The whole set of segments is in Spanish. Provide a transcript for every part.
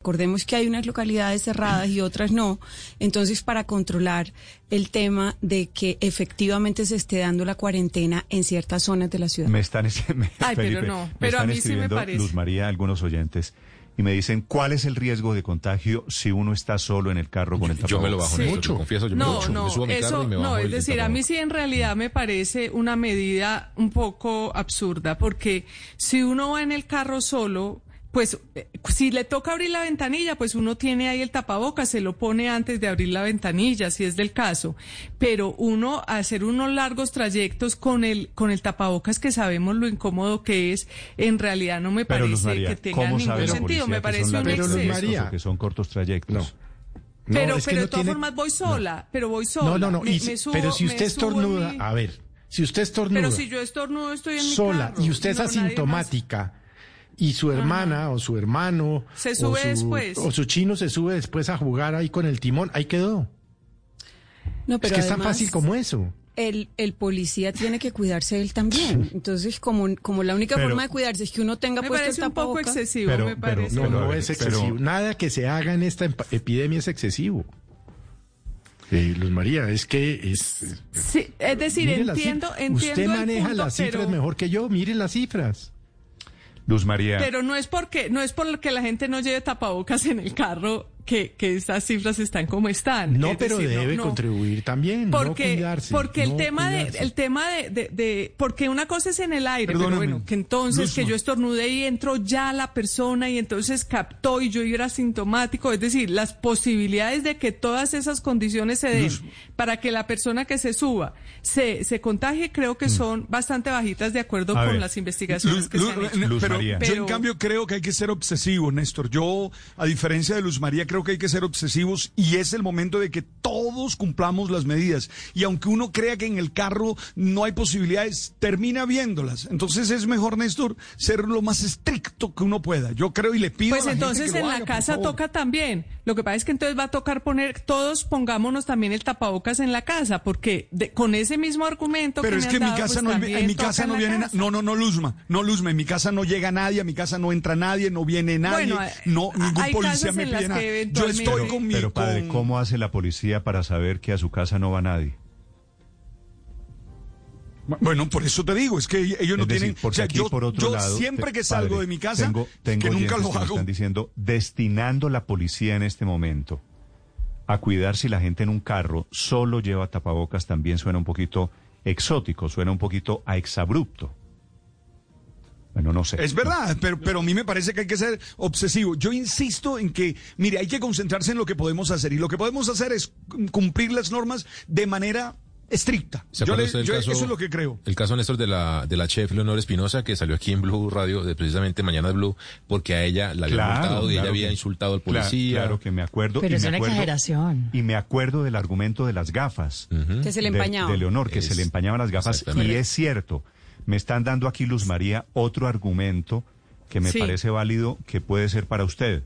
Recordemos que hay unas localidades cerradas y otras no. Entonces, para controlar el tema de que efectivamente se esté dando la cuarentena en ciertas zonas de la ciudad. Me están, me, Ay, pero no, me pero a mí sí me escribiendo, parece. Luz María, algunos oyentes, y me dicen, ¿cuál es el riesgo de contagio si uno está solo en el carro con el tapabocas? Yo me lo bajo, Sí. Te confieso, yo me, No, lo, no, me subo a mi carro eso y me bajo no, es el decir, a mí sí en realidad me parece una medida un poco absurda, porque si uno va en el carro solo, pues eh, si le toca abrir la ventanilla, pues uno tiene ahí el tapabocas, se lo pone antes de abrir la ventanilla, si es del caso. Pero uno hacer unos largos trayectos con el con el tapabocas que sabemos lo incómodo que es, en realidad no me Pero parece María, que tenga ¿cómo ningún sentido, me parece un Pero, exceso. María. que son cortos trayectos? No. No, Pero, es que pero no de todas tiene- formas voy sola, pero voy sola. No, no, no. Me- y si- me subo- pero si usted estornuda, mi- a ver, si usted estornuda Pero si yo estornudo estoy en mi sola carro. y usted es No, nadie más. asintomática y su hermana o su hermano Se o sube su- después. o su chino se sube después a jugar ahí con el timón, ahí quedó. No, Es que es tan fácil como eso. El, el policía tiene que cuidarse él también. Entonces, como, como la única Pero- forma de cuidarse es que uno tenga Me puesto el parece un poco excesivo, Pero- me pero- parece. No, Pero, no ver, es pero- excesivo. Nada que se haga en esta epidemia es excesivo. Eh, Luz María, es que es... Sí, es decir, entiendo, entiendo Usted el maneja punto, las cifras pero, mejor que yo, mire las cifras. Luz María, pero no es porque no es porque la gente no lleve tapabocas en el carro que, que estas cifras están como están. No, Es pero decir, debe no. contribuir también, no porque cuidarse. porque el no tema de el tema de, de, de- porque una cosa es en el aire Perdóname, pero bueno que entonces que yo estornudé y entró ya la persona y entonces captó y yo era sintomático es decir las posibilidades de que todas esas condiciones se den para que la persona que se suba se, se contagie creo que son bastante bajitas de acuerdo A con ver. las investigaciones Luz, que Luz- se han hecho. Luz pero María. yo en cambio creo que hay que ser obsesivo, Néstor. Yo, a diferencia de Luz María, creo que hay que ser obsesivos y es el momento de que todos cumplamos las medidas. Y aunque uno crea que en el carro no hay posibilidades, termina viéndolas. Entonces es mejor, Néstor, ser lo más estricto que uno pueda. Yo creo y le pido Pues a la gente entonces que lo en la haga, casa toca también. Lo que pasa es que entonces va a tocar poner, todos pongámonos también el tapabocas en la casa, porque de- con ese mismo argumento Pero que es me que en mi dado, casa pues no, en mi casa no viene, casa. no, no, no, Luzma, no, Luzma, en mi casa no llega nadie, a mi casa no entra nadie, no viene nadie, Bueno, no, ningún policía me pide nada. Yo estoy Pero- con mi, pero padre, con- ¿cómo hace la policía para saber que a su casa no va nadie? Bueno, por eso te digo, es que ellos no decir, tienen, porque o sea, aquí yo, por otro yo lado, siempre que salgo padre, de mi casa, tengo, tengo que nunca lo que hago. están diciendo, destinando la policía en este momento a cuidar si la gente en un carro solo lleva tapabocas, también suena un poquito exótico, suena un poquito a exabrupto. Bueno, no sé. Es verdad, pero, pero a mí me parece que hay que ser obsesivo. Yo insisto en que, mire, hay que concentrarse en lo que podemos hacer. Y lo que podemos hacer es cumplir las normas de manera estricta. ¿Se Yo le- yo- caso- eso es lo que creo. El caso, Néstor, de la, de la chef Leonor Espinosa, que salió aquí en Blue Radio, de precisamente Mañana Blue, porque a ella la había Claro, multado y claro ella había que- insultado al policía. Claro, que me acuerdo. Pero y es me una acuerdo- exageración. Y me acuerdo del argumento de las gafas. Que se le de- empañaban. De, Leonor, que Es- se le empañaban las gafas. Y es cierto. Me están dando aquí, Luz María, otro argumento que me Sí. parece válido que puede ser para usted.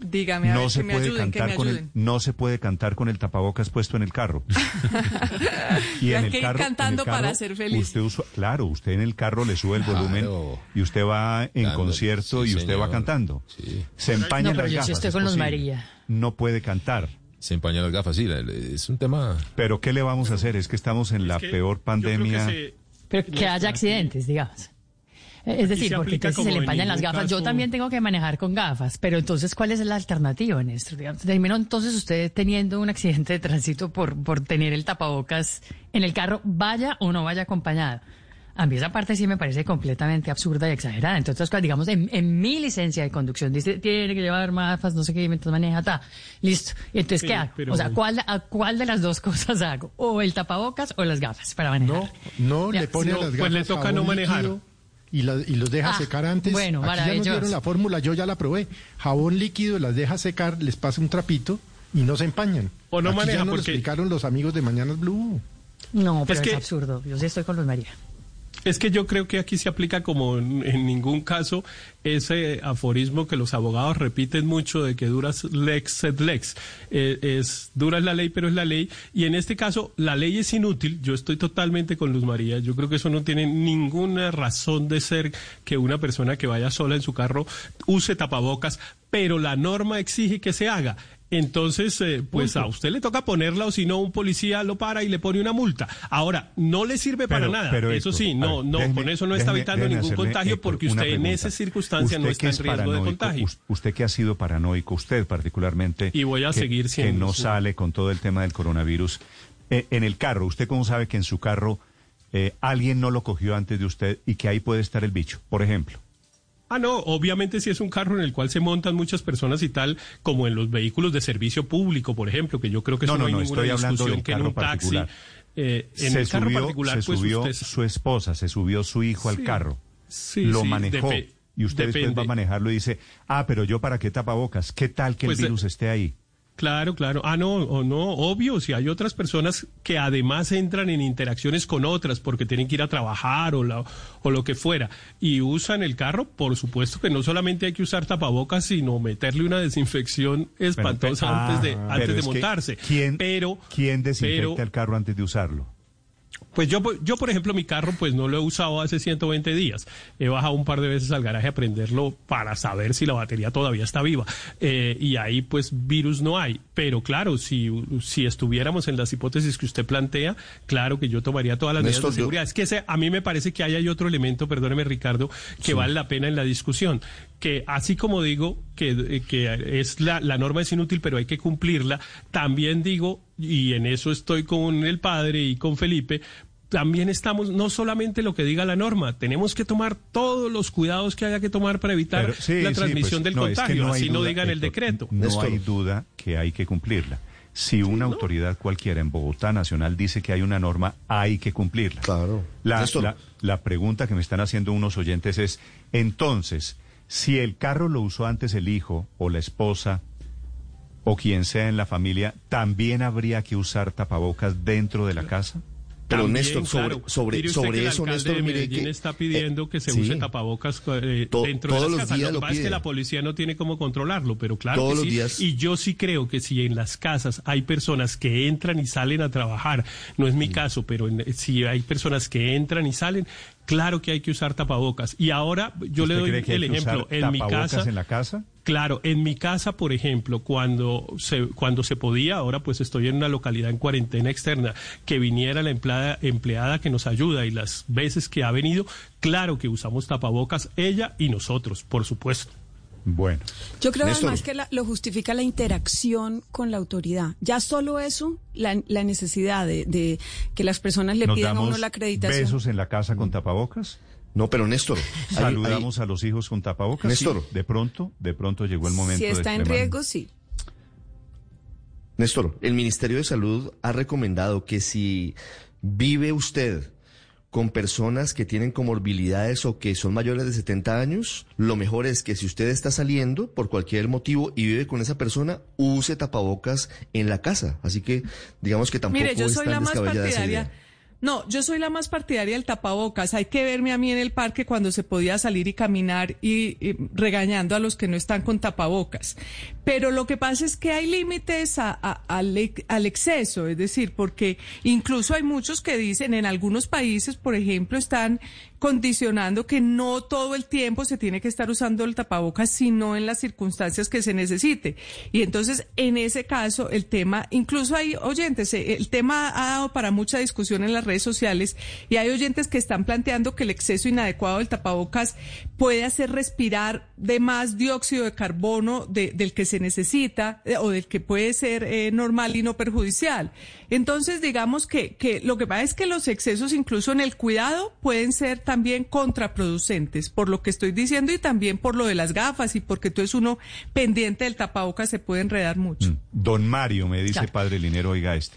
Dígame, a No ver, se que me puede ayuden, que me cantar con el, ayuden. no se puede cantar con el tapabocas puesto en el carro. Hay que ir en el cantando para ser feliz. Usted usa- claro, usted en el carro le sube el Claro. volumen y usted va en concierto sí, y usted va cantando. Sí. Se empaña No, las gafas. estoy con. María. No puede cantar. Se empañan las gafas, sí, es un tema... Pero ¿qué le vamos a hacer? Es que estamos en la peor yo creo que pandemia. Pero que haya accidentes, digamos. Eh, Es decir, porque entonces se le en empañan las gafas. Yo también tengo que manejar con gafas. Pero entonces, ¿cuál es la alternativa, Néstor? Primero, entonces, usted teniendo un accidente de tránsito por, por tener el tapabocas en el carro, vaya o no vaya acompañado. A mí esa parte sí me parece completamente absurda y exagerada. Entonces, digamos, en, en mi licencia de conducción dice, tiene que llevar gafas, no sé qué, mientras maneja, ta. Listo. Entonces, ¿qué hago? pero- O sea, ¿cuál, a ¿cuál de las dos cosas hago? ¿O el tapabocas o las gafas para manejar? No, no, Ya, le pone no, a las pues gafas le toca no manejar. y, la- y los deja Ah, secar antes. bueno, Aquí ya nos dieron la fórmula, yo ya la probé. Jabón líquido, las deja secar, les pasa un trapito y no se empañan. O no Aquí maneja ya nos lo explicaron los amigos de Mañanas Blue. No, pero es, Es que- absurdo. Yo sí estoy con Luz María. Es que yo creo que aquí se aplica como en, ningún caso ese aforismo que los abogados repiten mucho de que duras lex sed lex. Eh, es dura es la ley, pero es la ley. Y en este caso la ley es inútil. Yo estoy totalmente con Luz María. Yo creo que eso no tiene ninguna razón de ser que una persona que vaya sola en su carro use tapabocas, pero la norma exige que se haga. Entonces, eh, pues a usted le toca ponerla o si no un policía lo para y le pone una multa. Ahora, no le sirve para Pero- nada. pero, Eso Héctor, sí, no, ver, no, déjeme- con eso no está déjeme- evitando déjeme ningún contagio Héctor, porque usted en esa circunstancia no está que en es riesgo de contagio. us- Usted que ha sido paranoico, usted particularmente. Y voy a que- seguir Que siendo, no sí. sale con todo el tema del coronavirus. Eh, en el carro, ¿usted cómo sabe que en su carro eh, alguien no lo cogió antes de usted y que ahí puede estar el bicho, por ejemplo? Ah, no, obviamente si es un carro en el cual se montan muchas personas y tal, como en los vehículos de servicio público, por ejemplo, que yo creo que No, eso no, no, hay no, ninguna estoy hablando discusión que en un taxi. eh, en se el carro subió, particular, se pues subió usted... su esposa, se subió su hijo al carro. Sí, lo sí, manejó. depe- y usted después va a manejarlo y dice, ah, pero yo para qué tapabocas, ¿qué tal que Pues, el eh, virus esté ahí? Claro, claro. Ah, no, o no, obvio, si hay otras personas que además entran en interacciones con otras porque tienen que ir a trabajar o, la- o lo que fuera y usan el carro, por supuesto que no solamente hay que usar tapabocas, sino meterle una desinfección espantosa antes de, ah, antes de que, montarse. ¿quién, pero, ¿quién desinfecta pero- el carro antes de usarlo? Pues yo, yo, por ejemplo, mi carro pues no lo he usado hace 120 días. He bajado un par de veces al garaje a prenderlo para saber si la batería todavía está viva. Eh, y ahí pues virus no hay. Pero claro, si, si estuviéramos en las hipótesis que usted plantea, claro que yo tomaría todas las medidas de yo- seguridad. Es que ese- a mí me parece que ahí hay otro elemento, perdóneme Ricardo, que vale la pena en la discusión. Que así como digo que, eh, que es la, la norma es inútil, pero hay que cumplirla, también digo, y en eso estoy con el padre y con Felipe, también estamos, no solamente lo que diga la norma, tenemos que tomar todos los cuidados que haya que tomar para evitar Pero, sí, la sí, transmisión pues, del no, es que contagio, no así no digan el decreto. No Néstor. hay duda que hay que cumplirla. Si una autoridad cualquiera en Bogotá Nacional dice que hay una norma, hay que cumplirla. Claro. La- la pregunta que me están haciendo unos oyentes es, entonces, si el carro lo usó antes el hijo o la esposa o quien sea en la familia, ¿también habría que usar tapabocas dentro de la casa? Pero También, Néstor, sobre, claro. sobre, Mire usted sobre que el eso, Néstor, de mire que está pidiendo eh, que se sí. use tapabocas eh, To- dentro de todos las los casas. días Lo que pasa es que la policía no tiene cómo controlarlo, pero claro Todos que los sí. días. Y yo sí creo que si en las casas hay personas que entran y salen a trabajar, no Mm. es mi caso, pero en- si hay personas que entran y salen, claro que hay que usar tapabocas. Y ahora yo le ¿Usted doy el ejemplo. En mi casa. en la casa? Claro, en mi casa, por ejemplo, cuando se, cuando se podía, ahora pues estoy en una localidad en cuarentena externa, que viniera la empleada, empleada que nos ayuda y las veces que ha venido, claro que usamos tapabocas, ella y nosotros, por supuesto. Bueno, Yo creo Néstor. además que la- lo justifica la interacción con la autoridad. Ya solo eso, la, la necesidad de, de que las personas le ¿nos pidan a uno la acreditación. besos en la casa con tapabocas? No, pero Néstor. ¿Saludamos a los hijos con tapabocas? Néstor. Sí, de pronto, de pronto llegó el momento Si de está en riesgo, sí. Néstor, el Ministerio de Salud ha recomendado que si vive usted con personas que tienen comorbilidades o que son mayores de 70 años, lo mejor es que si usted está saliendo por cualquier motivo y vive con esa persona, use tapabocas en la casa. Así que digamos que tampoco Mire, yo es soy tan la más partidaria. No, yo soy la más partidaria del tapabocas. Hay que verme a mí en el parque cuando se podía salir y caminar y, regañando a los que no están con tapabocas. Pero lo que pasa es que hay límites a- a- al, al exceso, es decir, porque incluso hay muchos que dicen, en algunos países, por ejemplo, están condicionando que no todo el tiempo se tiene que estar usando el tapabocas, sino en las circunstancias que se necesite. Y entonces, en ese caso, el tema, incluso hay oyentes, eh, el tema ha dado para mucha discusión en las redes sociales y hay oyentes que están planteando que el exceso inadecuado del tapabocas puede hacer respirar de más dióxido de carbono de- del que se necesita eh, o del que puede ser eh, normal y no perjudicial. Entonces, digamos que, que lo que pasa es que los excesos, incluso en el cuidado, pueden ser también contraproducentes, por lo que estoy diciendo y también por lo de las gafas y porque tú es uno pendiente del tapabocas se puede enredar mucho. Don Mario me dice, Claro. padre Linero, oiga este.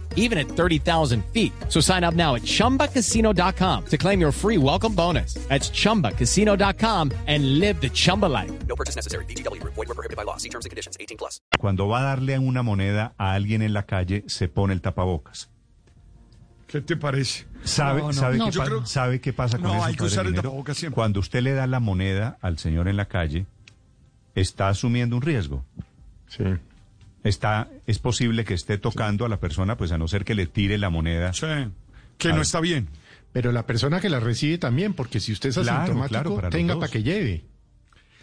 even at 30,000 feet. So sign up now at chumbacasino.com to claim your free welcome bonus. That's chumbacasino.com and live the Chumba life. No purchase necessary. VGW Group. Void were prohibited by law. See terms and conditions. 18 plus. cuando va a darle una moneda a alguien en la calle se pone el tapabocas. ¿Qué te parece? ¿Sabe, No, no. sabe, No, qué, yo pa- creo- sabe qué pasa con No, eso? hay que usar el tapabocas siempre. Cuando usted le da la moneda al señor en la calle, está asumiendo un riesgo. Sí. Está, es posible que esté tocando a la persona, pues a no ser que le tire la moneda. Sí, que no está bien. Pero la persona que la recibe también, porque si usted es Claro, asintomático, claro, para los tenga para que lleve.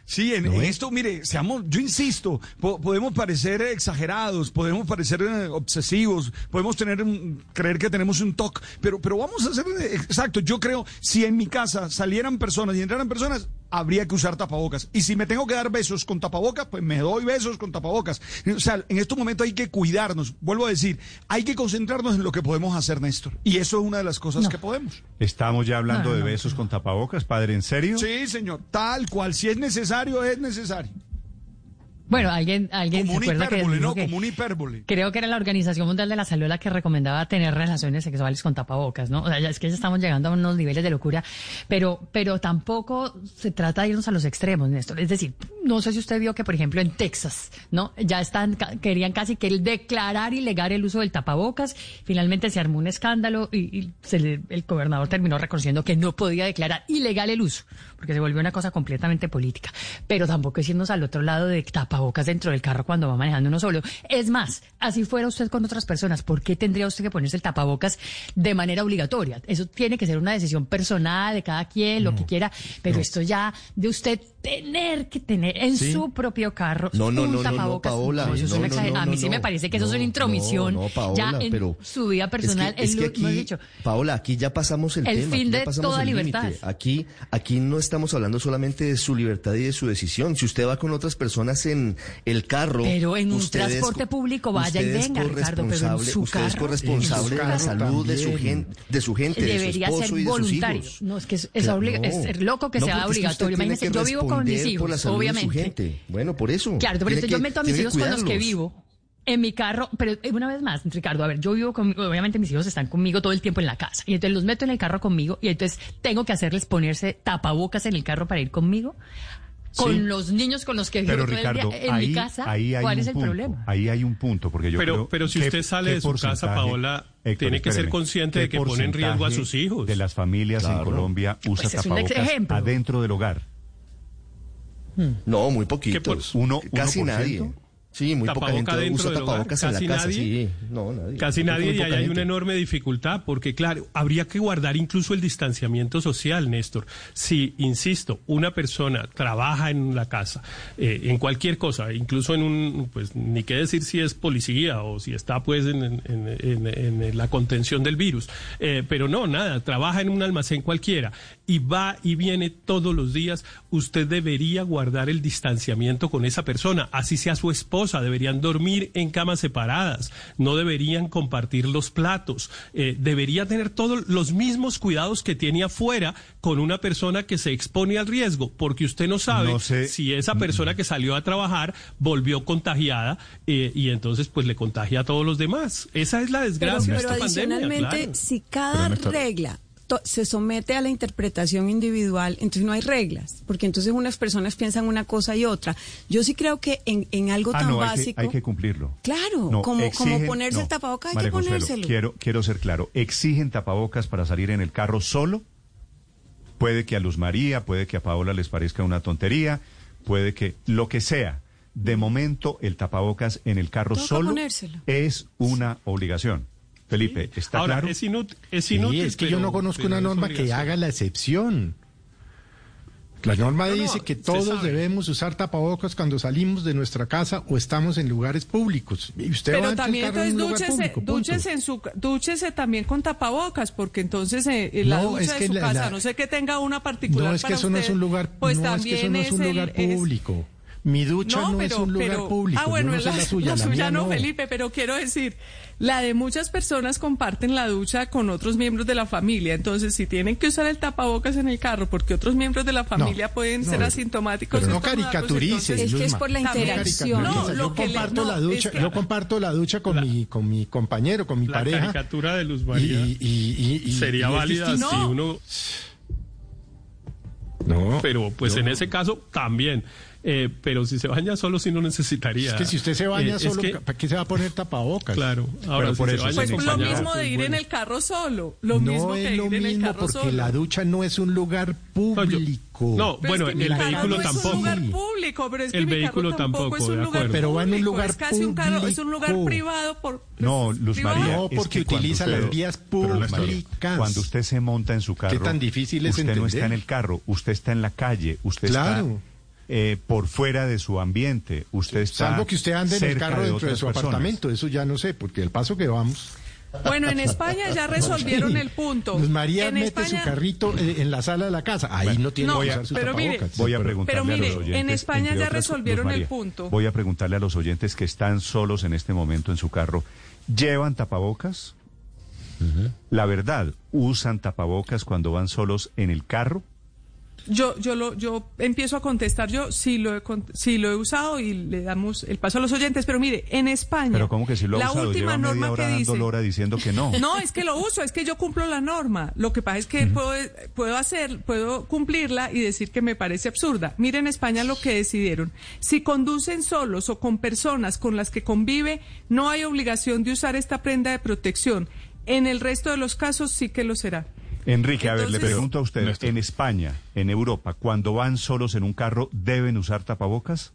Sí, en, esto, mire, seamos, yo insisto, po- podemos parecer exagerados, podemos parecer eh, obsesivos, podemos tener, un- creer que tenemos un TOC, pero, pero vamos a hacer, eh, exacto, yo creo, si en mi casa salieran personas y entraran personas, habría que usar tapabocas. Y si me tengo que dar besos con tapabocas, pues me doy besos con tapabocas. O sea, en estos momentos hay que cuidarnos, vuelvo a decir, hay que concentrarnos en lo que podemos hacer, Néstor. Y eso es una de las cosas que podemos. Estamos ya hablando No, no, de no. besos con tapabocas, padre, ¿en serio? Sí, señor, tal cual, si es necesario, es necesario. Bueno, alguien, alguien Como se un acuerda que, hipérbole, dijo ¿no? que- Como un hipérbole. creo que era la Organización Mundial de la Salud la que recomendaba tener relaciones sexuales con tapabocas, ¿no? O sea, ya es que ya estamos llegando a unos niveles de locura, pero, pero tampoco se trata de irnos a los extremos, Néstor. Es decir, no sé si usted vio que, por ejemplo, en Texas, ¿no? Ya están, querían casi que el declarar ilegal el uso del tapabocas. Finalmente se armó un escándalo y, y se le- el gobernador terminó reconociendo que no podía declarar ilegal el uso, porque se volvió una cosa completamente política. Pero tampoco es irnos al otro lado de tapabocas dentro del carro cuando va manejando uno solo. Es más, así fuera usted con otras personas, ¿por qué tendría usted que ponerse el tapabocas de manera obligatoria? Eso tiene que ser una decisión personal de cada quien, lo que quiera, pero esto ya de usted tener que tener en Sí. su propio carro No, no, un no, no, no, tapabocas. Paola, eso es no, una no, exager- no, A mí no, sí me parece que eso es una intromisión no, no, Paola, ya en pero su vida personal. Es que, es que aquí, dicho, Paola, aquí ya pasamos el, el tema. fin de toda libertad. Aquí, aquí no estamos hablando solamente de su libertad y de su decisión. Si usted va con otras personas en el carro. Pero en un es transporte co- público vaya y venga, Ricardo, pero en su Usted es corresponsable de la salud de su, también. gen- de su gente, de su debería esposo ser y de sus voluntario. hijos. No, es que es, es Claro, obli- es ser loco que No, sea obligatorio. Imagínese, que yo vivo con mis responder por la hijos, salud de su obviamente. gente. Bueno, por eso. Claro, pero Tiene entonces yo meto a mis hijos con los que vivo en mi carro, pero eh, una vez más, Ricardo, a ver, yo vivo con, obviamente mis hijos están conmigo todo el tiempo en la casa, y entonces los meto en el carro conmigo, y entonces tengo que hacerles ponerse tapabocas en el carro para ir conmigo, con Sí. los niños con los que vivo Pero Ricardo, el día en ahí, mi casa, ahí hay ¿cuál un es el punto, problema? Ahí hay un punto, porque yo Pero- creo pero si ¿qué- usted sale de su casa, Paola, Héctor, tiene que ser consciente ¿qué de que pone en riesgo a sus hijos? De las familias en Claro. Colombia usa Pues tapabocas adentro del hogar. No, muy poquito. por- Uno- Casi 1%? nadie. Sí, muy poca Tapaboca gente dentro usa del hogar, tapabocas en la casi casa. nadie. Sí, no, nadie. Casi Muy nadie y poca ahí hay una enorme dificultad porque, claro, habría que guardar incluso el distanciamiento social, Néstor. Si, insisto, una persona trabaja en la casa, eh, en cualquier cosa, incluso en un, pues ni qué decir si es policía o si está pues en, en- en- en- en la contención del virus, Eh, pero no, nada, trabaja en un almacén cualquiera y va y viene todos los días, usted debería guardar el distanciamiento con esa persona, así sea su esposa, deberían dormir en camas separadas, no deberían compartir los platos, eh, debería tener todos los mismos cuidados que tiene afuera con una persona que se expone al riesgo, porque usted no sabe No sé. si esa persona que salió a trabajar volvió contagiada eh, y entonces pues le contagia a todos los demás. Esa es la Pero, desgracia de pero esta pandemia. adicionalmente, claro. si cada regla to- se somete a la interpretación individual, entonces no hay reglas, porque entonces unas personas piensan una cosa y otra. Yo sí creo que en, en algo Ah, tan no, hay que, básico... hay que cumplirlo. Claro, No, como, como ponerse no, el tapabocas hay María que Consuelo, ponérselo. Quiero, quiero ser claro. ¿Exigen tapabocas para salir en el carro solo? Puede que a Luz María, puede que a Paola les parezca una tontería, puede que lo que sea. De momento, el tapabocas en el carro Toca solo ponérselo. es una obligación. Felipe, ¿está Ahora, claro? es inútil. Es Sí, inútil es que yo pero- no conozco una es norma que haga la excepción. La norma No, no, dice que usted todos debemos usar tapabocas cuando salimos de nuestra casa o estamos en lugares públicos. Y usted va Pero en su también en entonces lugar dúchese, público, dúchese, en su, dúchese también con tapabocas, porque entonces eh, en la No, ducha es de que su la- casa, la- no sé que tenga una particular No es que para eso no es usted, un lugar, pues no es que también eso no es un el- lugar es- público. Mi ducha no, es un lugar público. Ah, bueno, no la, la suya, la la suya no, no. Felipe, pero quiero decir, la de muchas personas comparten la ducha con otros miembros de la familia. Entonces, si tienen que usar el tapabocas en el carro porque otros miembros de la familia pueden no, ser pero- asintomáticos. Pero no estornudarlos, caricaturice, entonces- Es que es por la interacción. No, lo yo que le- comparto no, la es ducha, que- yo comparto la ducha con mi con mi compañero, con mi La pareja. caricatura de Luz y, María y- y- y- sería válida si No. uno No, pero pues no. en ese caso también. Eh, pero si se baña solo, sí no necesitaría. Es que si usted se baña Eh, es solo, que- ¿para qué se va a poner tapabocas? claro. Ahora, Pero si por se eso baña Pues lo mismo de pues ir en el carro solo. Lo no mismo es que lo ir en el mismo carro porque solo. la ducha no es un lugar público. no, Pero bueno, es que el carro vehículo no tampoco. Es un lugar público, pero es que El mi carro vehículo tampoco, tampoco, es un de lugar acuerdo. Pero va en un público, lugar es casi un carro, es un lugar público. privado por No, es Luz privado. María. No, es porque que cuando utiliza usted- las vías públicas. Cuando usted se monta en su carro, tan difícil es usted no entender? está en el carro, usted está en la calle, usted Claro. está eh, por fuera de su ambiente, usted está Salvo que usted ande en el carro dentro de su personas. apartamento, eso ya no sé, porque el paso que vamos. Bueno, en España ya resolvieron el punto. Luz María en mete España- su carrito eh, en la sala de la casa. Ahí no tiene No, que usar su pero mire, tapabocas. Voy a preguntarle Pero mire, a los oyentes. en España ya otras- resolvieron el punto. Voy a preguntarle a los oyentes que están solos en este momento en su carro. ¿Llevan tapabocas? La verdad, ¿usan tapabocas cuando van solos en el carro? Yo, yo, lo, yo empiezo a contestar, yo sí lo, he, sí lo he usado y le damos el paso a los oyentes, pero mire, en España, Pero ¿cómo que si lo ha la usado? última Lleva media norma hora que dice... lora diciendo que no. No, es que lo uso, es que yo cumplo la norma. Lo que pasa es que puedo, puedo hacer, puedo cumplirla y decir que me parece absurda. Miren en España lo que decidieron. Si conducen solos o con personas con las que convive, no hay obligación de usar esta prenda de protección. En el resto de los casos sí que lo será. Enrique, a ver, le pregunto a usted, en España, en Europa, cuando van solos en un carro, ¿deben usar tapabocas?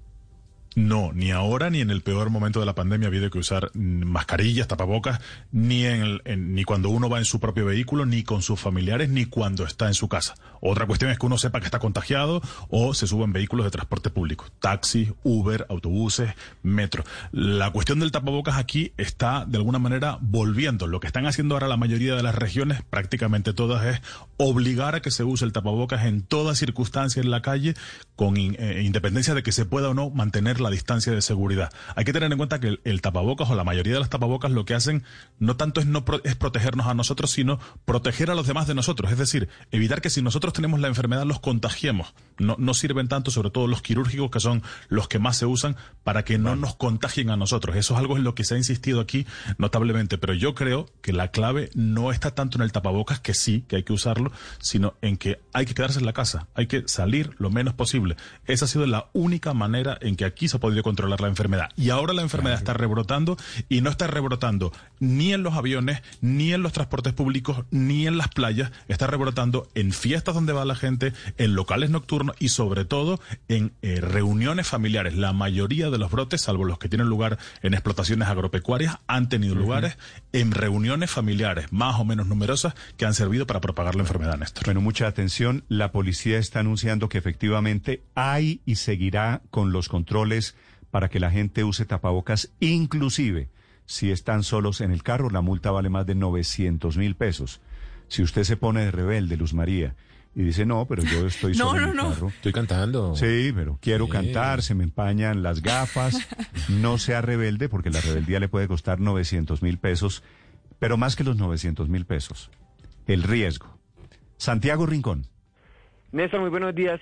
No, ni ahora ni en el peor momento de la pandemia ha habido que usar mascarillas, tapabocas, ni en, el- en- ni cuando uno va en su propio vehículo, ni con sus familiares, ni cuando está en su casa. Otra cuestión es que uno sepa que está contagiado o se sube en vehículos de transporte público, taxi, Uber, autobuses, metro. La cuestión del tapabocas aquí está de alguna manera volviendo. Lo que están haciendo ahora la mayoría de las regiones, prácticamente todas, es obligar a que se use el tapabocas en toda circunstancia en la calle, con eh, independencia de que se pueda o no mantener la distancia de seguridad. Hay que tener en cuenta que el, el tapabocas o la mayoría de las tapabocas lo que hacen no tanto es no pro- es protegernos a nosotros, sino proteger a los demás de nosotros. Es decir, evitar que si nosotros tenemos la enfermedad los contagiemos. No, no sirven tanto, sobre todo los quirúrgicos, que son los que más se usan, para que no nos contagien a nosotros. Eso es algo en lo que se ha insistido aquí notablemente. Pero yo creo que la clave no está tanto en el tapabocas, que sí, que hay que usarlo, sino en que hay que quedarse en la casa. Hay que salir lo menos posible. Esa ha sido la única manera en que aquí se ha podido controlar la enfermedad. Y ahora la enfermedad está rebrotando y no está rebrotando ni en los aviones, ni en los transportes públicos, ni en las playas. Está rebrotando en fiestas donde va la gente, en locales nocturnos y sobre todo en eh, reuniones familiares. La mayoría de los brotes, salvo los que tienen lugar en explotaciones agropecuarias, han tenido lugares en reuniones familiares más o menos numerosas que han servido para propagar la enfermedad, Néstor. Bueno, mucha atención. La policía está anunciando que efectivamente hay y seguirá con los controles para que la gente use tapabocas, inclusive si están solos en el carro. La multa vale más de 900 mil pesos. Si usted se pone de rebelde, Luz María, y dice, no, pero yo estoy No, solo en el no. carro. Estoy cantando. Sí, pero quiero Sí. cantar, se me empañan las gafas. No sea rebelde, porque la rebeldía le puede costar 900 mil pesos, pero más que los 900 mil pesos, el riesgo. Santiago Rincón. Néstor, muy buenos días.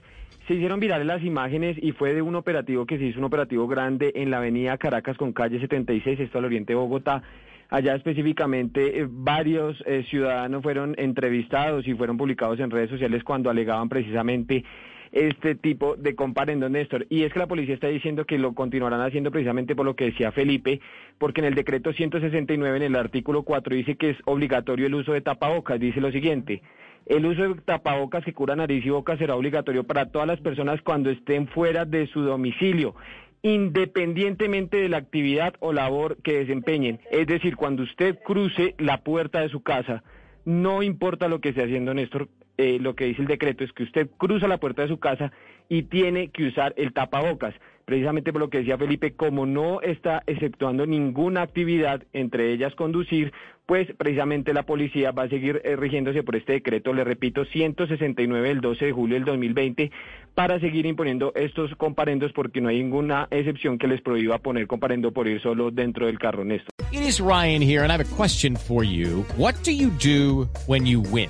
Se hicieron virales las imágenes y fue de un operativo que se hizo un operativo grande en la avenida Caracas con calle 76, esto al oriente de Bogotá. Allá específicamente eh, varios eh, ciudadanos fueron entrevistados y fueron publicados en redes sociales cuando alegaban precisamente este tipo de comparendo, Néstor. Y es que la policía está diciendo que lo continuarán haciendo precisamente por lo que decía Felipe, porque en el decreto 169, en el artículo 4, dice que es obligatorio el uso de tapabocas. Dice lo siguiente. El uso de tapabocas que cura nariz y boca será obligatorio para todas las personas cuando estén fuera de su domicilio, independientemente de la actividad o labor que desempeñen. Es decir, cuando usted cruce la puerta de su casa, no importa lo que esté haciendo Néstor, eh, lo que dice el decreto es que usted cruza la puerta de su casa y tiene que usar el tapabocas. Precisamente por lo que decía Felipe, como no está exceptuando ninguna actividad, entre ellas conducir, pues precisamente la policía va a seguir eh, rigiéndose por este decreto, le repito, 169 del 12 de julio del 2020, para seguir imponiendo estos comparendos porque no hay ninguna excepción que les prohíba poner comparendo por ir solo dentro del carro, Néstor. It is Ryan here, and I have a question for you. What do you do when you win?